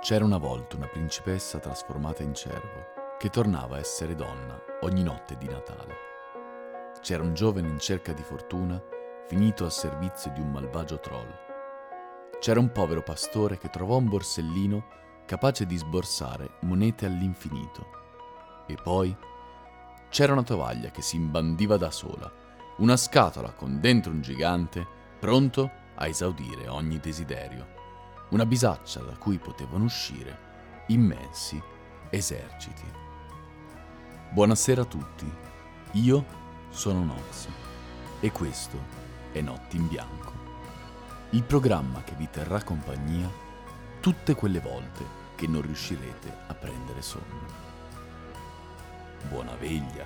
C'era una volta una principessa trasformata in cervo che tornava a essere donna ogni notte di Natale. C'era un giovane in cerca di fortuna finito al servizio di un malvagio troll. C'era un povero pastore che trovò un borsellino capace di sborsare monete all'infinito. E poi c'era una tovaglia che si imbandiva da sola, una scatola con dentro un gigante pronto a esaudire ogni desiderio una bisaccia da cui potevano uscire immensi eserciti. Buonasera a tutti, io sono Nox e questo è Notti in Bianco, il programma che vi terrà compagnia tutte quelle volte che non riuscirete a prendere sonno. Buona veglia!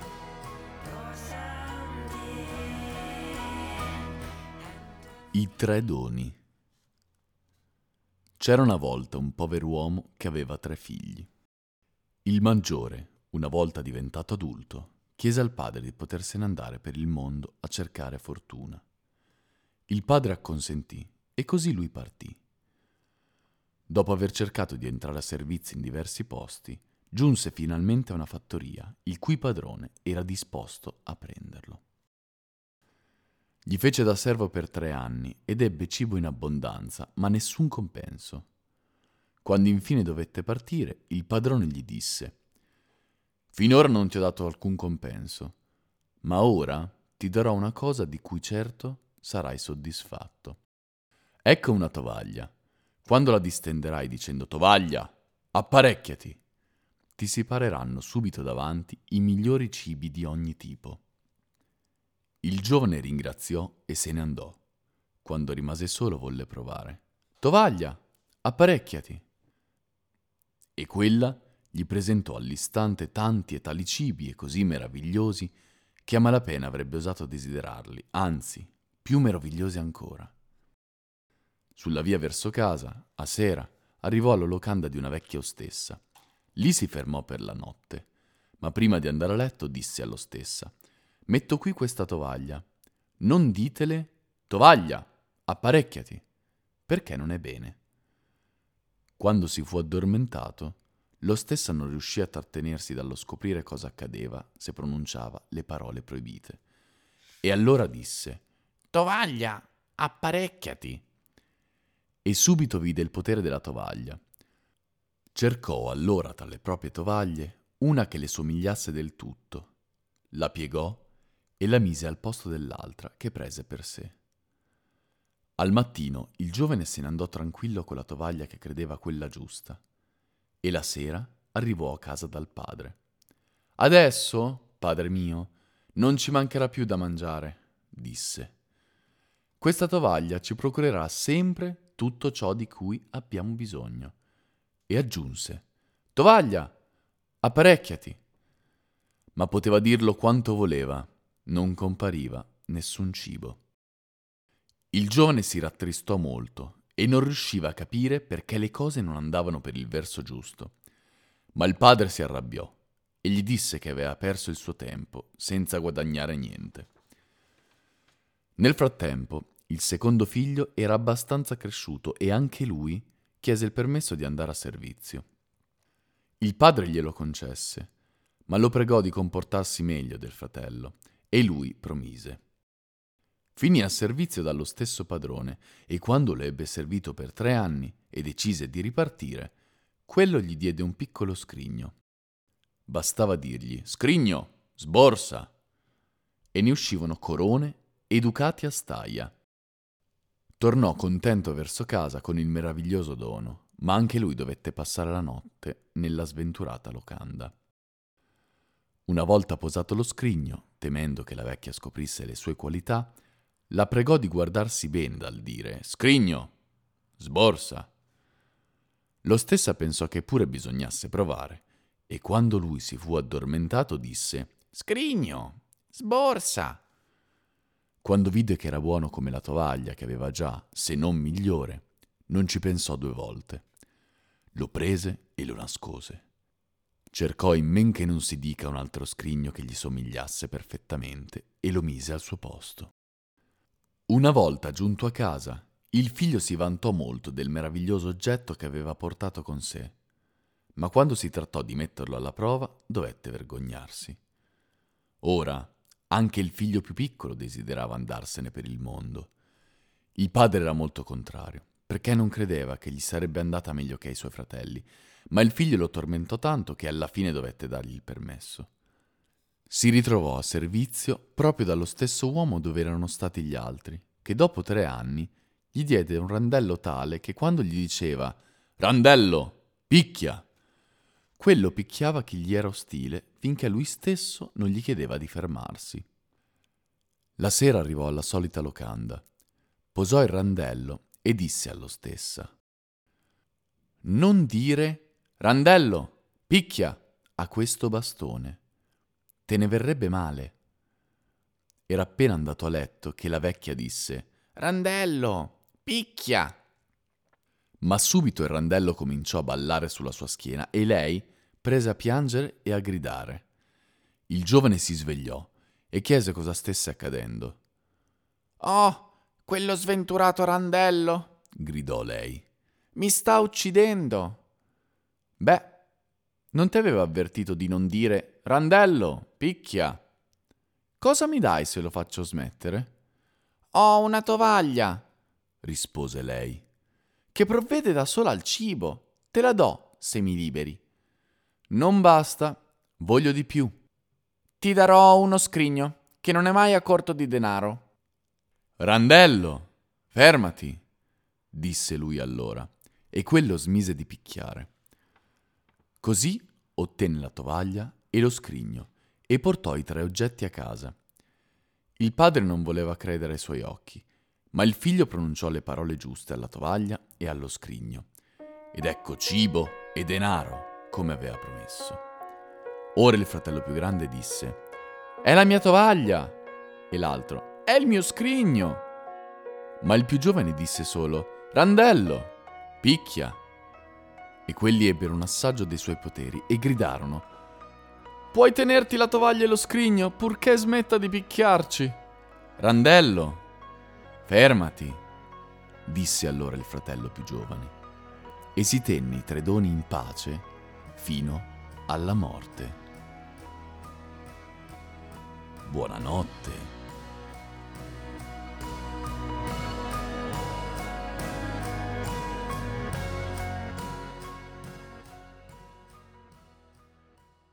I tre doni. C'era una volta un pover'uomo che aveva tre figli. Il maggiore, una volta diventato adulto, chiese al padre di potersene andare per il mondo a cercare fortuna. Il padre acconsentì e così lui partì. Dopo aver cercato di entrare a servizio in diversi posti, giunse finalmente a una fattoria, il cui padrone era disposto a prenderlo. Gli fece da servo per tre anni ed ebbe cibo in abbondanza, ma nessun compenso. Quando infine dovette partire, il padrone gli disse Finora non ti ho dato alcun compenso, ma ora ti darò una cosa di cui certo sarai soddisfatto. Ecco una tovaglia. Quando la distenderai dicendo tovaglia, apparecchiati, ti si pareranno subito davanti i migliori cibi di ogni tipo. Il giovane ringraziò e se ne andò. Quando rimase solo volle provare. Tovaglia, apparecchiati. E quella gli presentò all'istante tanti e tali cibi e così meravigliosi che a malapena avrebbe osato desiderarli, anzi, più meravigliosi ancora. Sulla via verso casa, a sera, arrivò alla locanda di una vecchia ostessa. Lì si fermò per la notte, ma prima di andare a letto disse all'ostessa Metto qui questa tovaglia. Non ditele, tovaglia, apparecchiati, perché non è bene. Quando si fu addormentato, lo stesso non riuscì a trattenersi dallo scoprire cosa accadeva se pronunciava le parole proibite. E allora disse, Tovaglia, apparecchiati. E subito vide il potere della tovaglia. Cercò allora tra le proprie tovaglie una che le somigliasse del tutto, la piegò e la mise al posto dell'altra che prese per sé. Al mattino il giovane se ne andò tranquillo con la tovaglia che credeva quella giusta e la sera arrivò a casa dal padre. Adesso, padre mio, non ci mancherà più da mangiare, disse. Questa tovaglia ci procurerà sempre tutto ciò di cui abbiamo bisogno. E aggiunse, Tovaglia, apparecchiati. Ma poteva dirlo quanto voleva, non compariva nessun cibo. Il giovane si rattristò molto e non riusciva a capire perché le cose non andavano per il verso giusto. Ma il padre si arrabbiò e gli disse che aveva perso il suo tempo senza guadagnare niente. Nel frattempo, il secondo figlio era abbastanza cresciuto e anche lui chiese il permesso di andare a servizio. Il padre glielo concesse, ma lo pregò di comportarsi meglio del fratello e lui promise. Finì a servizio dallo stesso padrone e quando lo ebbe servito per tre anni e decise di ripartire, quello gli diede un piccolo scrigno. Bastava dirgli scrigno, sborsa, e ne uscivano corone e ducati a staia. Tornò contento verso casa con il meraviglioso dono, ma anche lui dovette passare la notte nella sventurata locanda. Una volta posato lo scrigno, temendo che la vecchia scoprisse le sue qualità, la pregò di guardarsi bene dal dire Scrigno, sborsa. Lo stessa pensò che pure bisognasse provare, e quando lui si fu addormentato disse Scrigno, sborsa. Quando vide che era buono come la tovaglia che aveva già, se non migliore, non ci pensò due volte. Lo prese e lo nascose Cercò in men che non si dica un altro scrigno che gli somigliasse perfettamente e lo mise al suo posto. Una volta giunto a casa, Il figlio si vantò molto del meraviglioso oggetto che aveva portato con sé, ma quando si trattò di metterlo alla prova dovette vergognarsi. Ora anche il figlio più piccolo desiderava andarsene per il mondo. Il padre era molto contrario, perché non credeva che gli sarebbe andata meglio che ai suoi fratelli, ma il figlio lo tormentò tanto che alla fine dovette dargli il permesso. Si ritrovò a servizio proprio dallo stesso uomo dove erano stati gli altri, che dopo tre anni gli diede un randello tale che quando gli diceva Randello, picchia! Quello picchiava chi gli era ostile finché lui stesso non gli chiedeva di fermarsi. La sera arrivò alla solita locanda, posò il randello e disse allo stessa Non dire Randello, picchia a questo bastone. Te ne verrebbe male. Era appena andato a letto che la vecchia disse Randello, Picchia! Ma subito il randello cominciò a ballare sulla sua schiena e lei prese a piangere e a gridare. Il giovane si svegliò e chiese cosa stesse accadendo. Oh, quello sventurato randello! gridò lei. Mi sta uccidendo! Beh, non ti aveva avvertito di non dire randello, picchia. Cosa mi dai se lo faccio smettere? Ho una tovaglia, rispose lei, che provvede da sola al cibo. Te la do, se mi liberi. Non basta, voglio di più. Ti darò uno scrigno, che non è mai a corto di denaro. Randello, fermati, disse lui allora, e quello smise di picchiare. Così ottenne la tovaglia e lo scrigno e portò i tre oggetti a casa. Il padre non voleva credere ai suoi occhi ma il figlio pronunciò le parole giuste alla tovaglia e allo scrigno. Ed ecco cibo e denaro, come aveva promesso. Ora il fratello più grande disse, È la mia tovaglia! E l'altro, È il mio scrigno! Ma il più giovane disse solo, Randello, picchia! E quelli ebbero un assaggio dei suoi poteri e gridarono, Puoi tenerti la tovaglia e lo scrigno, purché smetta di picchiarci. Randello, Fermati, disse allora il fratello più giovane, e si tenne i tre doni in pace fino alla morte. Buonanotte.